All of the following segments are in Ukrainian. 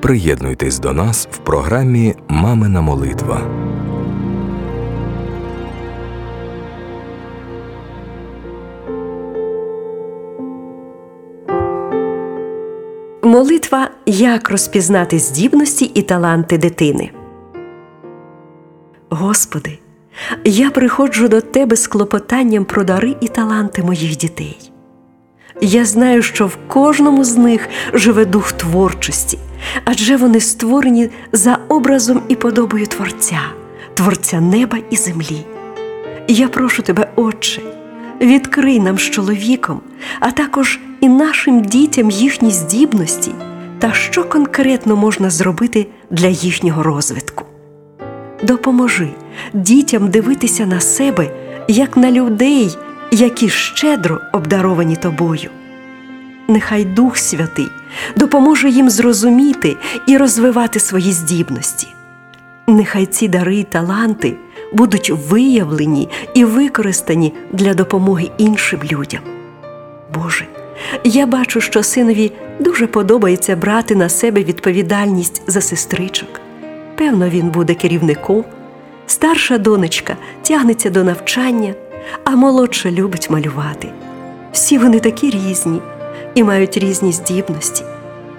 Приєднуйтесь до нас в програмі Мамина молитва. Молитва як розпізнати здібності і таланти дитини. Господи, я приходжу до Тебе з клопотанням про дари і таланти моїх дітей. Я знаю, що в кожному з них живе дух творчості, адже вони створені за образом і подобою Творця, Творця неба і землі. Я прошу тебе, Отче, відкрий нам з чоловіком, а також і нашим дітям їхні здібності та що конкретно можна зробити для їхнього розвитку. Допоможи дітям дивитися на себе як на людей, які щедро обдаровані тобою. Нехай Дух Святий допоможе їм зрозуміти і розвивати свої здібності. Нехай ці дари й таланти будуть виявлені і використані для допомоги іншим людям. Боже, я бачу, що синові дуже подобається брати на себе відповідальність за сестричок. Певно, він буде керівником. Старша донечка тягнеться до навчання, а молодша любить малювати. Всі вони такі різні і мають різні здібності.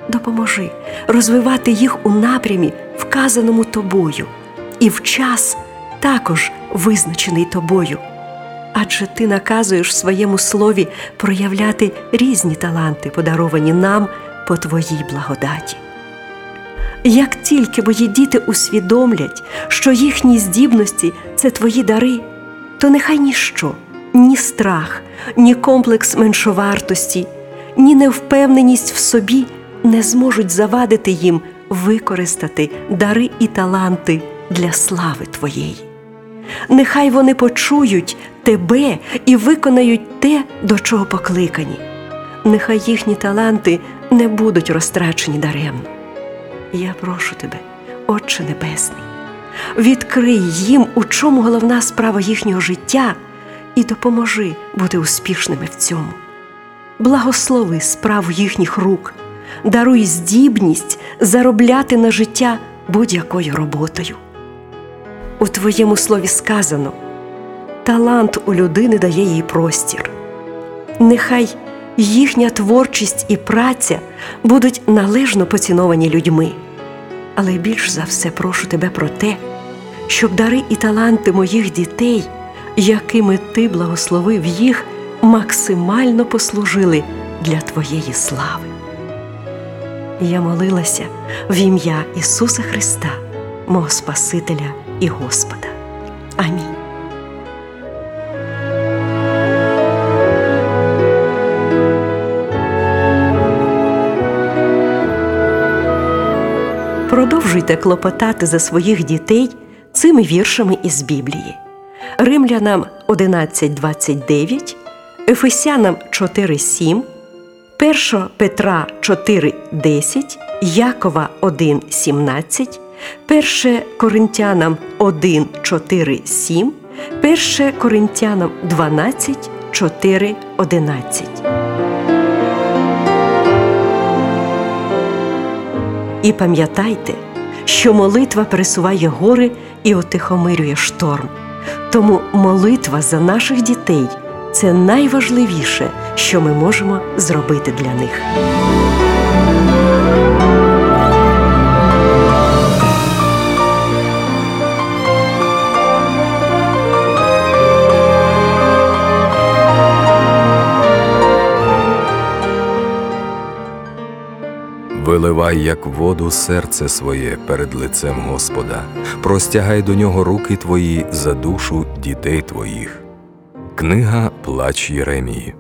Допоможи розвивати їх у напрямі, вказаному тобою, і в час також визначений тобою. Адже ти наказуєш в своєму слові проявляти різні таланти, подаровані нам по твоїй благодаті. Як тільки мої діти усвідомлять, що їхні здібності це твої дари, то нехай ніщо, ні страх, ні комплекс меншовартості, ні невпевненість в собі не зможуть завадити їм використати дари і таланти для слави Твоєї. Нехай вони почують тебе і виконають те, до чого покликані. Нехай їхні таланти не будуть розтрачені даремно. Я прошу тебе, Отче Небесний, відкрий їм, у чому головна справа їхнього життя, і допоможи бути успішними в цьому. Благослови справу їхніх рук, даруй здібність заробляти на життя будь-якою роботою. У твоєму слові сказано талант у людини дає їй простір. Нехай їхня творчість і праця будуть належно поціновані людьми. Але більш за все прошу тебе про те, щоб дари і таланти моїх дітей, якими ти благословив їх, максимально послужили для Твоєї слави. Я молилася в ім'я Ісуса Христа, мого Спасителя і Господа. Амінь. Продовжуйте клопотати за своїх дітей цими віршами із Біблії. Римлянам 11.29, Ефесянам 4.7, 1 Петра 4.10, Якова 1.17, 1 Коринтянам 1.4.7, 1 Коринтянам 12, 4, 11. І пам'ятайте, що молитва пересуває гори і отихомирює шторм. Тому молитва за наших дітей це найважливіше, що ми можемо зробити для них. Виливай, як воду, серце своє перед лицем Господа, простягай до нього руки твої за душу дітей твоїх. Книга Плач Єремії.